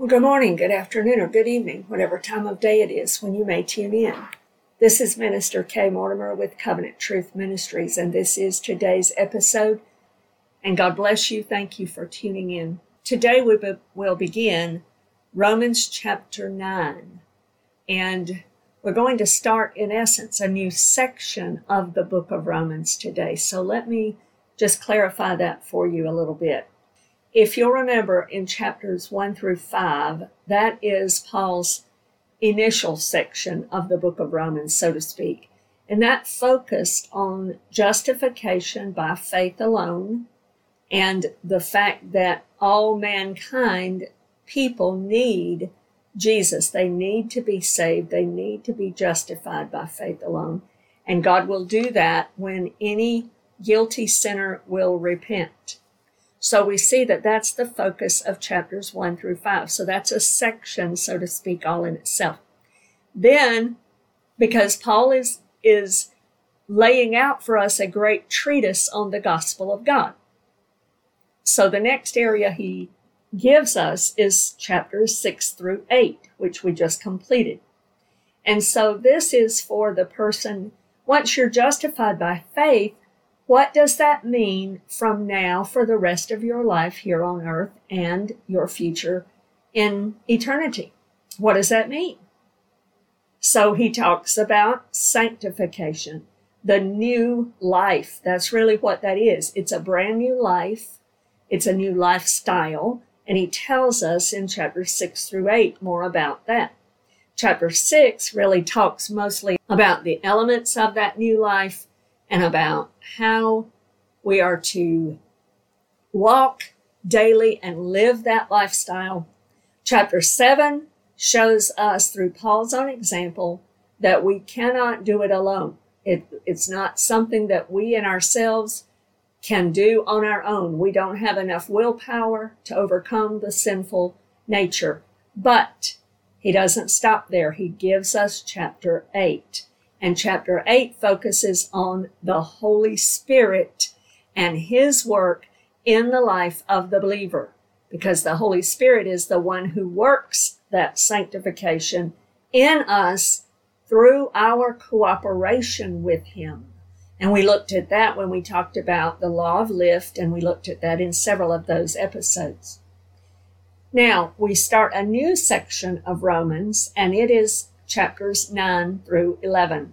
Well, good morning, good afternoon, or good evening, whatever time of day it is when you may tune in. This is Minister Kay Mortimer with Covenant Truth Ministries, and this is today's episode. And God bless you. Thank you for tuning in. Today we be- will begin Romans chapter 9, and we're going to start, in essence, a new section of the book of Romans today. So let me just clarify that for you a little bit. If you'll remember in chapters 1 through 5, that is Paul's initial section of the book of Romans, so to speak. And that focused on justification by faith alone and the fact that all mankind, people need Jesus. They need to be saved. They need to be justified by faith alone. And God will do that when any guilty sinner will repent. So we see that that's the focus of chapters one through five. So that's a section, so to speak, all in itself. Then, because Paul is, is laying out for us a great treatise on the gospel of God. So the next area he gives us is chapters six through eight, which we just completed. And so this is for the person, once you're justified by faith, what does that mean from now for the rest of your life here on earth and your future in eternity? What does that mean? So he talks about sanctification, the new life. That's really what that is. It's a brand new life. It's a new lifestyle. And he tells us in chapter six through eight more about that. Chapter six really talks mostly about the elements of that new life and about how we are to walk daily and live that lifestyle. Chapter 7 shows us through Paul's own example that we cannot do it alone. It, it's not something that we in ourselves can do on our own. We don't have enough willpower to overcome the sinful nature. But he doesn't stop there. He gives us chapter 8 and chapter 8 focuses on the Holy Spirit and His work in the life of the believer, because the Holy Spirit is the one who works that sanctification in us through our cooperation with Him. And we looked at that when we talked about the law of lift, and we looked at that in several of those episodes. Now we start a new section of Romans, and it is chapters 9 through 11.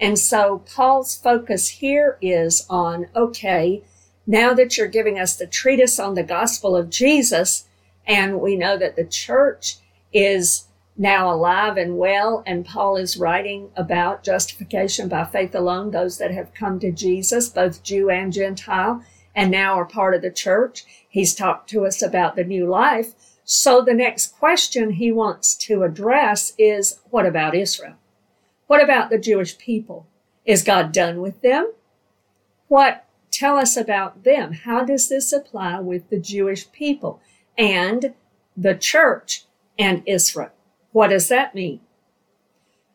And so Paul's focus here is on okay, now that you're giving us the treatise on the gospel of Jesus, and we know that the church is now alive and well, and Paul is writing about justification by faith alone, those that have come to Jesus, both Jew and Gentile, and now are part of the church. He's talked to us about the new life. So the next question he wants to address is what about Israel? What about the Jewish people? Is God done with them? What tell us about them? How does this apply with the Jewish people and the church and Israel? What does that mean?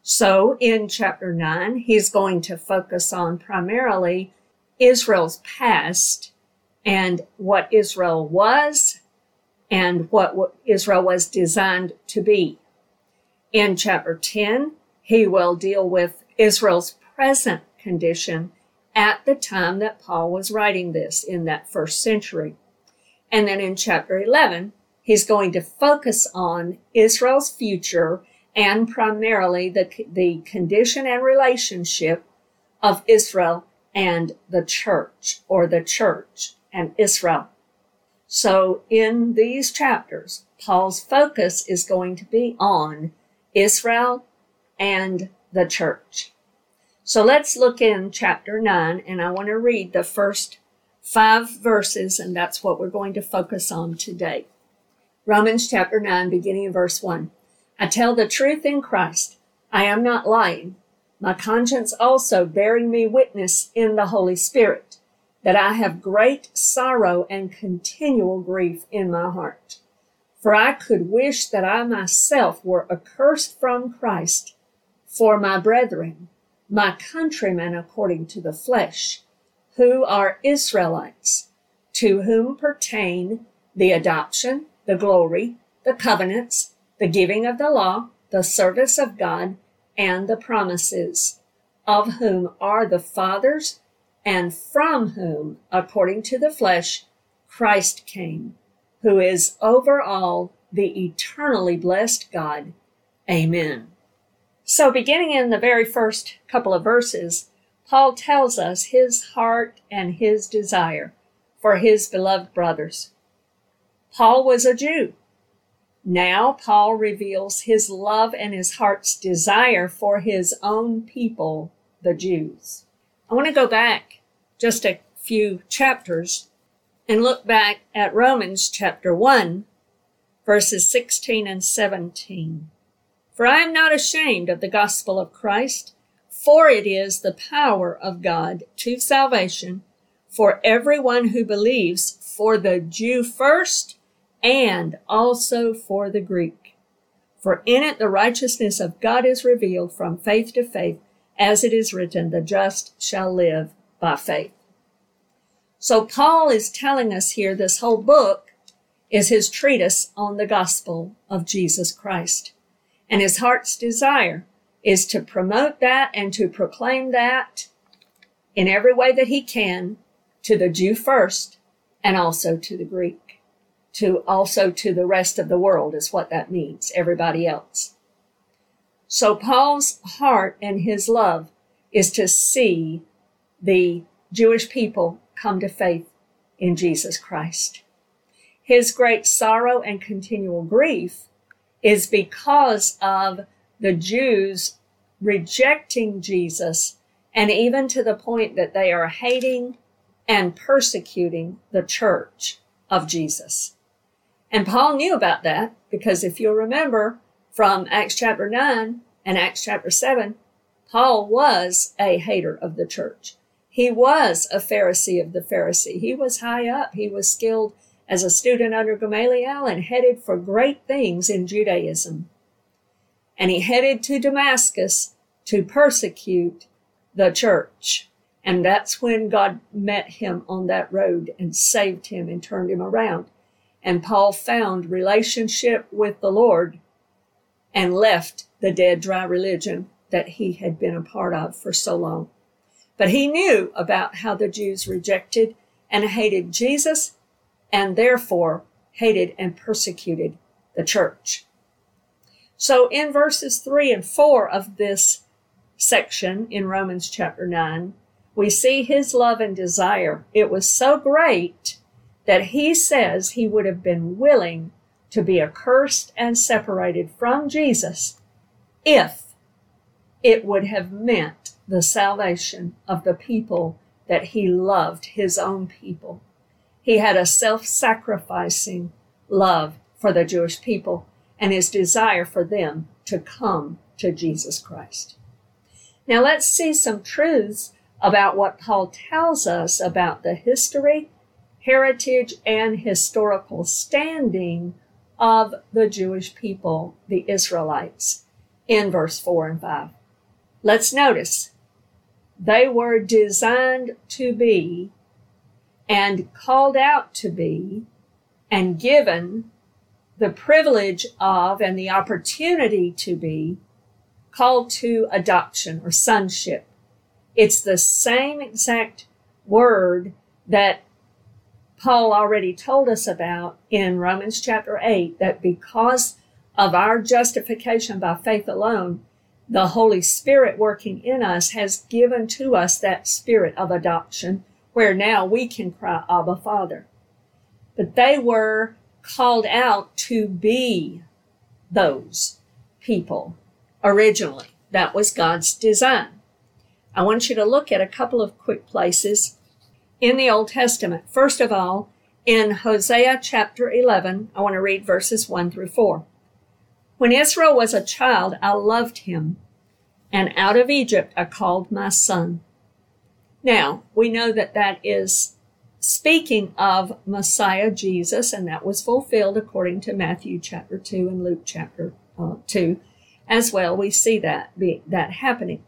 So in chapter 9, he's going to focus on primarily Israel's past and what Israel was and what Israel was designed to be. In chapter 10, he will deal with Israel's present condition at the time that Paul was writing this in that first century. And then in chapter 11, he's going to focus on Israel's future and primarily the, the condition and relationship of Israel and the church or the church and Israel. So in these chapters, Paul's focus is going to be on Israel and the church. So let's look in chapter 9, and I want to read the first five verses, and that's what we're going to focus on today. Romans chapter 9, beginning in verse 1. I tell the truth in Christ. I am not lying. My conscience also bearing me witness in the Holy Spirit that I have great sorrow and continual grief in my heart. For I could wish that I myself were accursed from Christ for my brethren, my countrymen according to the flesh, who are Israelites, to whom pertain the adoption, the glory, the covenants, the giving of the law, the service of God, and the promises, of whom are the fathers, and from whom, according to the flesh, Christ came, who is over all the eternally blessed God. Amen. So, beginning in the very first couple of verses, Paul tells us his heart and his desire for his beloved brothers. Paul was a Jew. Now, Paul reveals his love and his heart's desire for his own people, the Jews. I want to go back just a few chapters and look back at Romans chapter 1, verses 16 and 17. For I am not ashamed of the gospel of Christ, for it is the power of God to salvation for everyone who believes, for the Jew first and also for the Greek. For in it the righteousness of God is revealed from faith to faith, as it is written, the just shall live by faith. So Paul is telling us here this whole book is his treatise on the gospel of Jesus Christ. And his heart's desire is to promote that and to proclaim that in every way that he can to the Jew first and also to the Greek, to also to the rest of the world is what that means, everybody else. So Paul's heart and his love is to see the Jewish people come to faith in Jesus Christ. His great sorrow and continual grief is because of the Jews rejecting Jesus and even to the point that they are hating and persecuting the church of Jesus. And Paul knew about that because if you'll remember from Acts chapter 9 and Acts chapter 7, Paul was a hater of the church. He was a Pharisee of the Pharisee. He was high up. He was skilled as a student under Gamaliel and headed for great things in Judaism. And he headed to Damascus to persecute the church. And that's when God met him on that road and saved him and turned him around. And Paul found relationship with the Lord and left the dead dry religion that he had been a part of for so long. But he knew about how the Jews rejected and hated Jesus and therefore hated and persecuted the church. So in verses three and four of this section in Romans chapter nine, we see his love and desire. It was so great that he says he would have been willing to be accursed and separated from Jesus if it would have meant the salvation of the people that he loved, his own people. He had a self sacrificing love for the Jewish people and his desire for them to come to Jesus Christ. Now let's see some truths about what Paul tells us about the history, heritage, and historical standing of the Jewish people, the Israelites, in verse 4 and 5. Let's notice they were designed to be and called out to be and given the privilege of and the opportunity to be called to adoption or sonship. It's the same exact word that Paul already told us about in Romans chapter 8 that because of our justification by faith alone, the Holy Spirit working in us has given to us that spirit of adoption where now we can cry, Abba, Father. But they were called out to be those people originally. That was God's design. I want you to look at a couple of quick places in the Old Testament. First of all, in Hosea chapter 11, I want to read verses 1 through 4. When Israel was a child, I loved him, and out of Egypt I called my son. Now, we know that that is speaking of Messiah Jesus, and that was fulfilled according to Matthew chapter 2 and Luke chapter uh, 2 as well. We see that be, that happening.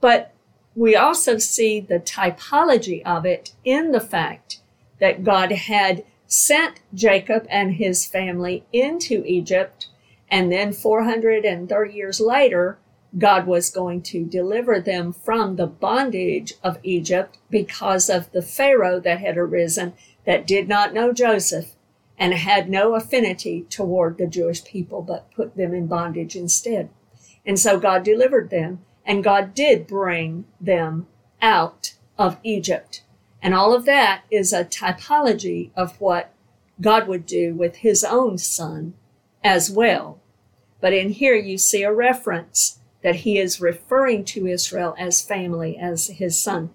But we also see the typology of it in the fact that God had sent Jacob and his family into Egypt, and then 430 years later, God was going to deliver them from the bondage of Egypt because of the Pharaoh that had arisen that did not know Joseph and had no affinity toward the Jewish people, but put them in bondage instead. And so God delivered them, and God did bring them out of Egypt. And all of that is a typology of what God would do with his own son as well. But in here you see a reference that he is referring to Israel as family, as his son.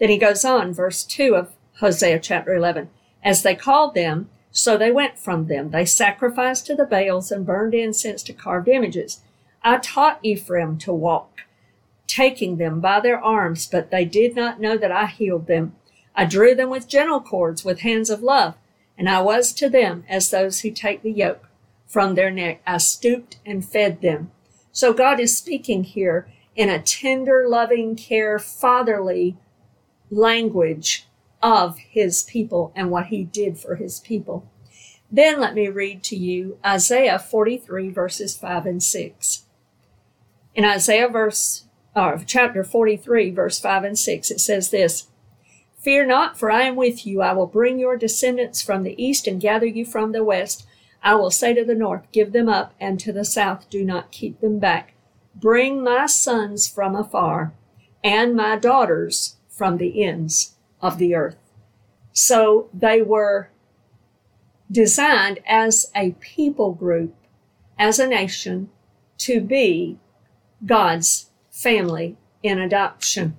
Then he goes on, verse 2 of Hosea chapter 11. As they called them, so they went from them. They sacrificed to the Baals and burned incense to carved images. I taught Ephraim to walk, taking them by their arms, but they did not know that I healed them. I drew them with gentle cords, with hands of love, and I was to them as those who take the yoke from their neck. I stooped and fed them. So God is speaking here in a tender, loving care, fatherly language of his people and what he did for his people. Then let me read to you Isaiah 43 verses 5 and 6. In Isaiah verse, uh, chapter 43 verse 5 and 6, it says this, Fear not, for I am with you. I will bring your descendants from the east and gather you from the west. I will say to the north, Give them up, and to the south, Do not keep them back. Bring my sons from afar, and my daughters from the ends of the earth. So they were designed as a people group, as a nation, to be God's family in adoption.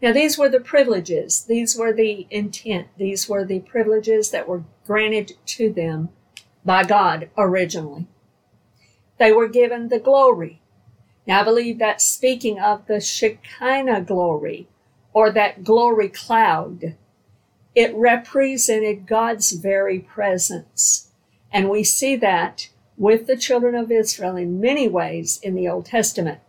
Now, these were the privileges, these were the intent, these were the privileges that were granted to them by God originally. They were given the glory. Now, I believe that's speaking of the Shekinah glory or that glory cloud it represented God's very presence. And we see that with the children of Israel in many ways in the Old Testament.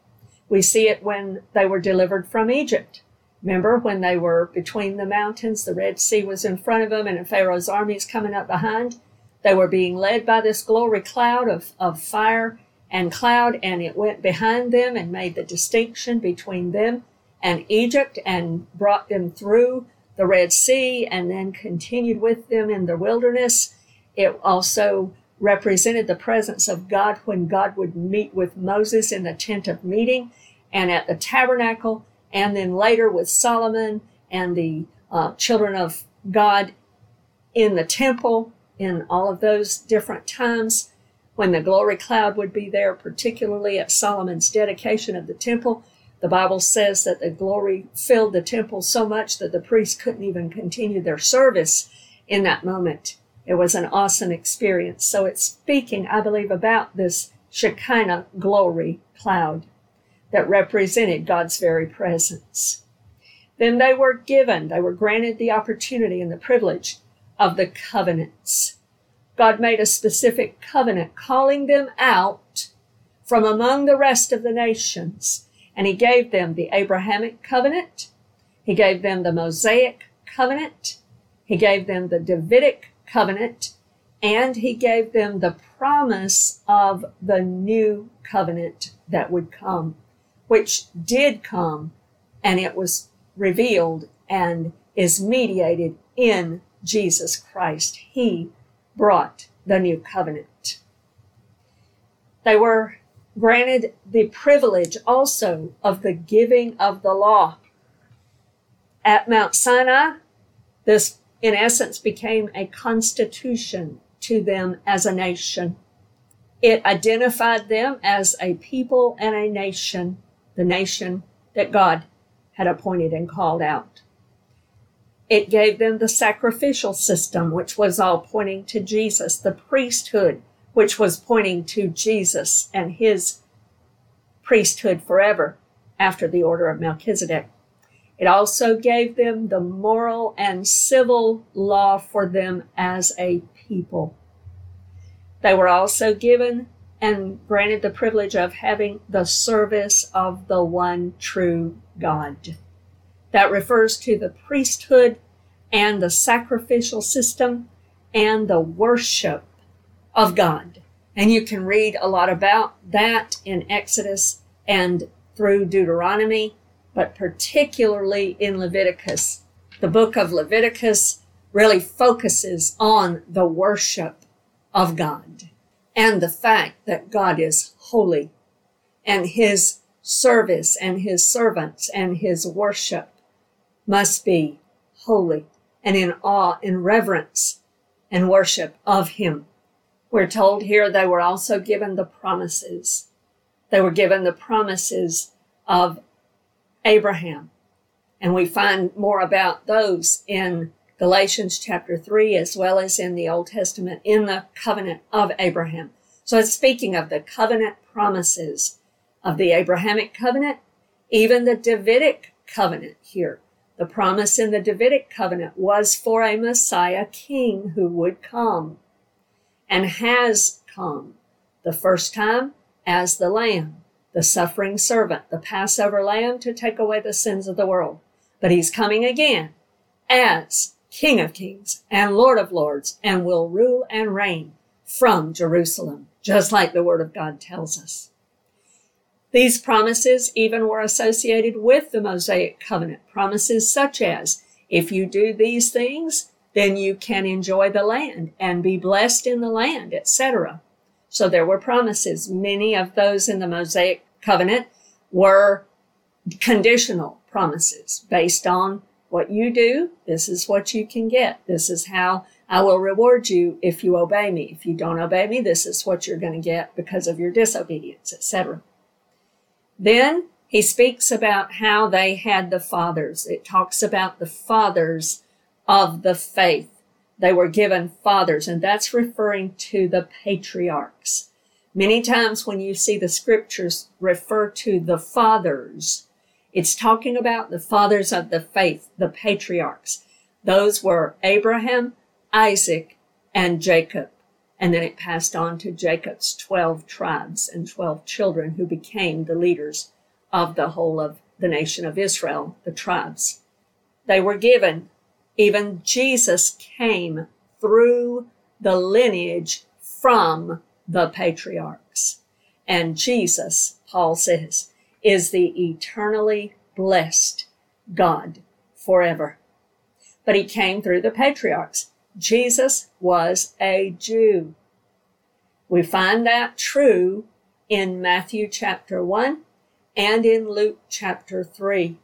We see it when they were delivered from Egypt. Remember when they were between the mountains, the Red Sea was in front of them and Pharaoh's armies coming up behind. They were being led by this glory cloud of, of fire and cloud, and it went behind them and made the distinction between them and Egypt and brought them through the Red Sea and then continued with them in the wilderness. It also represented the presence of God when God would meet with Moses in the tent of meeting and at the tabernacle, and then later with Solomon and the uh, children of God in the temple in all of those different times when the glory cloud would be there, particularly at Solomon's dedication of the temple. The Bible says that the glory filled the temple so much that the priests couldn't even continue their service in that moment. It was an awesome experience. So it's speaking, I believe, about this Shekinah glory cloud that represented God's very presence. Then they were given, they were granted the opportunity and the privilege of the covenants. God made a specific covenant calling them out from among the rest of the nations and he gave them the Abrahamic covenant. He gave them the Mosaic covenant. He gave them the Davidic covenant. And he gave them the promise of the new covenant that would come, which did come and it was revealed and is mediated in Jesus Christ. He brought the new covenant. They were granted the privilege also of the giving of the law. At Mount Sinai, this in essence became a constitution to them as a nation. It identified them as a people and a nation, the nation that God had appointed and called out. It gave them the sacrificial system, which was all pointing to Jesus, the priesthood, which was pointing to Jesus and his priesthood forever after the order of Melchizedek. It also gave them the moral and civil law for them as a people. They were also given and granted the privilege of having the service of the one true God. That refers to the priesthood and the sacrificial system and the worship of God. And you can read a lot about that in Exodus and through Deuteronomy, but particularly in Leviticus. The book of Leviticus really focuses on the worship of God and the fact that God is holy and his service and his servants and his worship must be holy and in awe and reverence and worship of him. We're told here they were also given the promises. They were given the promises of Abraham. And we find more about those in Galatians chapter 3 as well as in the Old Testament in the covenant of Abraham. So it's speaking of the covenant promises of the Abrahamic covenant, even the Davidic covenant here. The promise in the Davidic covenant was for a Messiah king who would come and has come the first time as the Lamb, the suffering servant, the Passover Lamb to take away the sins of the world. But he's coming again as King of Kings and Lord of Lords and will rule and reign from Jerusalem, just like the Word of God tells us. These promises even were associated with the Mosaic covenant, promises such as, if you do these things, then you can enjoy the land and be blessed in the land, etc. So there were promises. Many of those in the Mosaic covenant were conditional promises based on what you do. This is what you can get. This is how I will reward you if you obey me. If you don't obey me, this is what you're going to get because of your disobedience, etc. Then he speaks about how they had the fathers. It talks about the fathers of the faith. They were given fathers, and that's referring to the patriarchs. Many times when you see the scriptures refer to the fathers, it's talking about the fathers of the faith, the patriarchs. Those were Abraham, Isaac, and Jacob. And then it passed on to Jacob's 12 tribes and 12 children who became the leaders of the whole of the nation of Israel, the tribes. They were given, even Jesus came through the lineage from the patriarchs. And Jesus, Paul says, is the eternally blessed God forever. But he came through the patriarchs. Jesus was a Jew. We find that true in Matthew chapter 1 and in Luke chapter 3.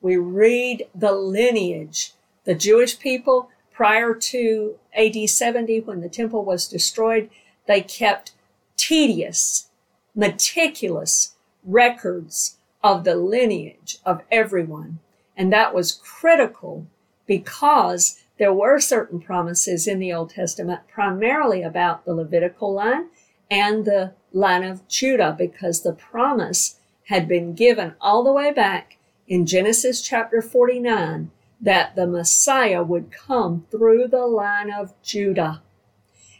We read the lineage. The Jewish people, prior to AD 70, when the temple was destroyed, they kept tedious, meticulous records of the lineage of everyone. And that was critical because there were certain promises in the Old Testament, primarily about the Levitical line and the line of Judah, because the promise had been given all the way back in Genesis chapter 49 that the Messiah would come through the line of Judah.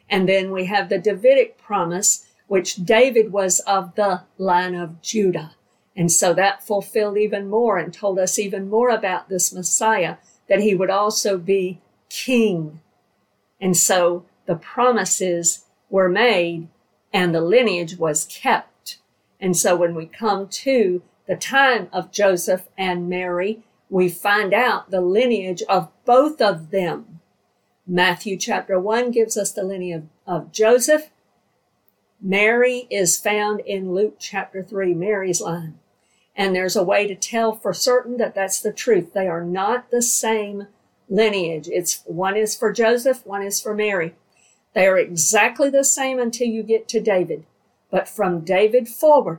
And then we have the Davidic promise, which David was of the line of Judah. And so that fulfilled even more and told us even more about this Messiah, that he would also be king. And so the promises were made and the lineage was kept. And so when we come to the time of Joseph and Mary, we find out the lineage of both of them. Matthew chapter 1 gives us the lineage of, of Joseph. Mary is found in Luke chapter 3, Mary's line. And there's a way to tell for certain that that's the truth. They are not the same lineage. It's one is for Joseph, one is for Mary. They are exactly the same until you get to David. But from David forward,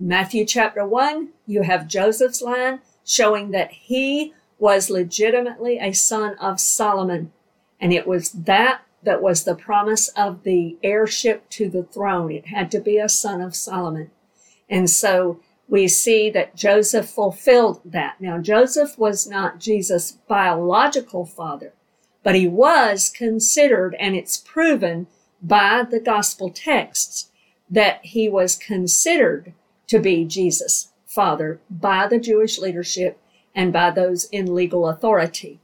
Matthew chapter 1, you have Joseph's line showing that he was legitimately a son of Solomon. And it was that that was the promise of the heirship to the throne. It had to be a son of Solomon. And so we see that Joseph fulfilled that. Now, Joseph was not Jesus' biological father, but he was considered, and it's proven by the gospel texts that he was considered to be Jesus' father by the Jewish leadership and by those in legal authority.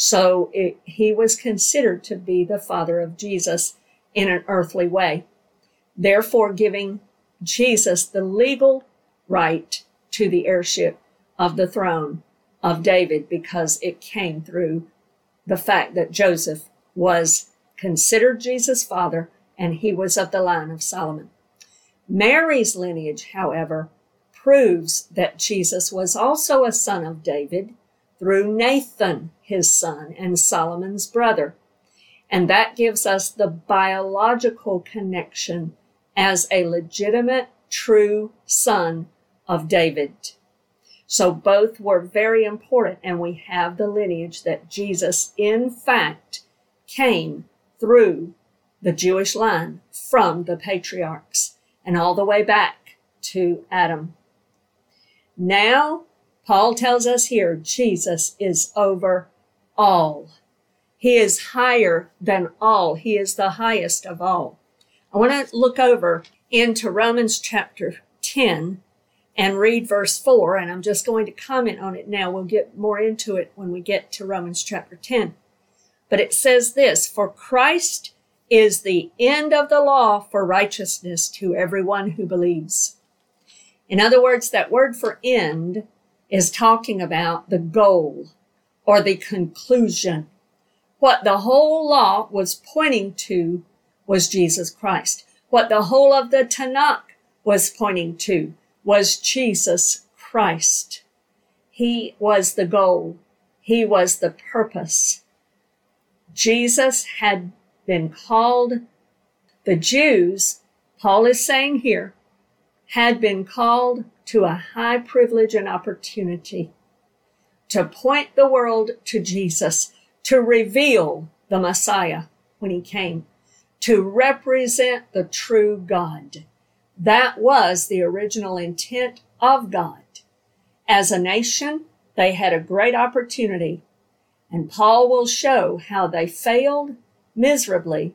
So it, he was considered to be the father of Jesus in an earthly way, therefore giving Jesus the legal right to the heirship of the throne of David because it came through the fact that Joseph was considered Jesus' father and he was of the line of Solomon. Mary's lineage, however, proves that Jesus was also a son of David through Nathan, his son, and Solomon's brother. And that gives us the biological connection as a legitimate, true son of David. So both were very important, and we have the lineage that Jesus, in fact, came through the Jewish line from the patriarchs and all the way back to Adam. Now, Paul tells us here, Jesus is over all. He is higher than all. He is the highest of all. I want to look over into Romans chapter 10 and read verse 4, and I'm just going to comment on it now. We'll get more into it when we get to Romans chapter 10. But it says this, for Christ is the end of the law for righteousness to everyone who believes. In other words, that word for end is talking about the goal or the conclusion. What the whole law was pointing to was Jesus Christ. What the whole of the Tanakh was pointing to was Jesus Christ. He was the goal. He was the purpose. Jesus had been called. The Jews, Paul is saying here, had been called to a high privilege and opportunity to point the world to Jesus, to reveal the Messiah when he came, to represent the true God. That was the original intent of God. As a nation, they had a great opportunity, and Paul will show how they failed miserably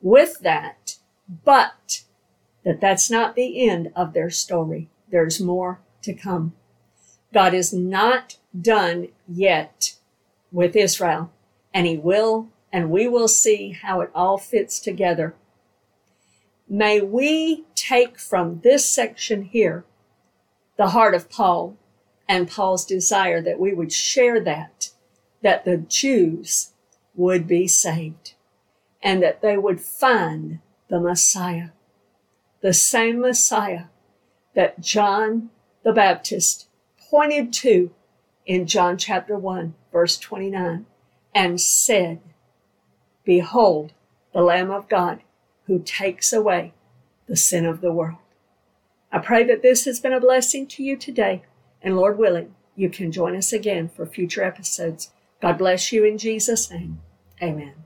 with that, but that that's not the end of their story. There's more to come. God is not done yet with Israel, and He will, and we will see how it all fits together. May we take from this section here the heart of Paul and Paul's desire that we would share that, that the Jews would be saved and that they would find the Messiah, the same Messiah that John the Baptist pointed to in John chapter 1, verse 29, and said, Behold, the Lamb of God who takes away the sin of the world. I pray that this has been a blessing to you today, and Lord willing, you can join us again for future episodes. God bless you in Jesus' name. Amen.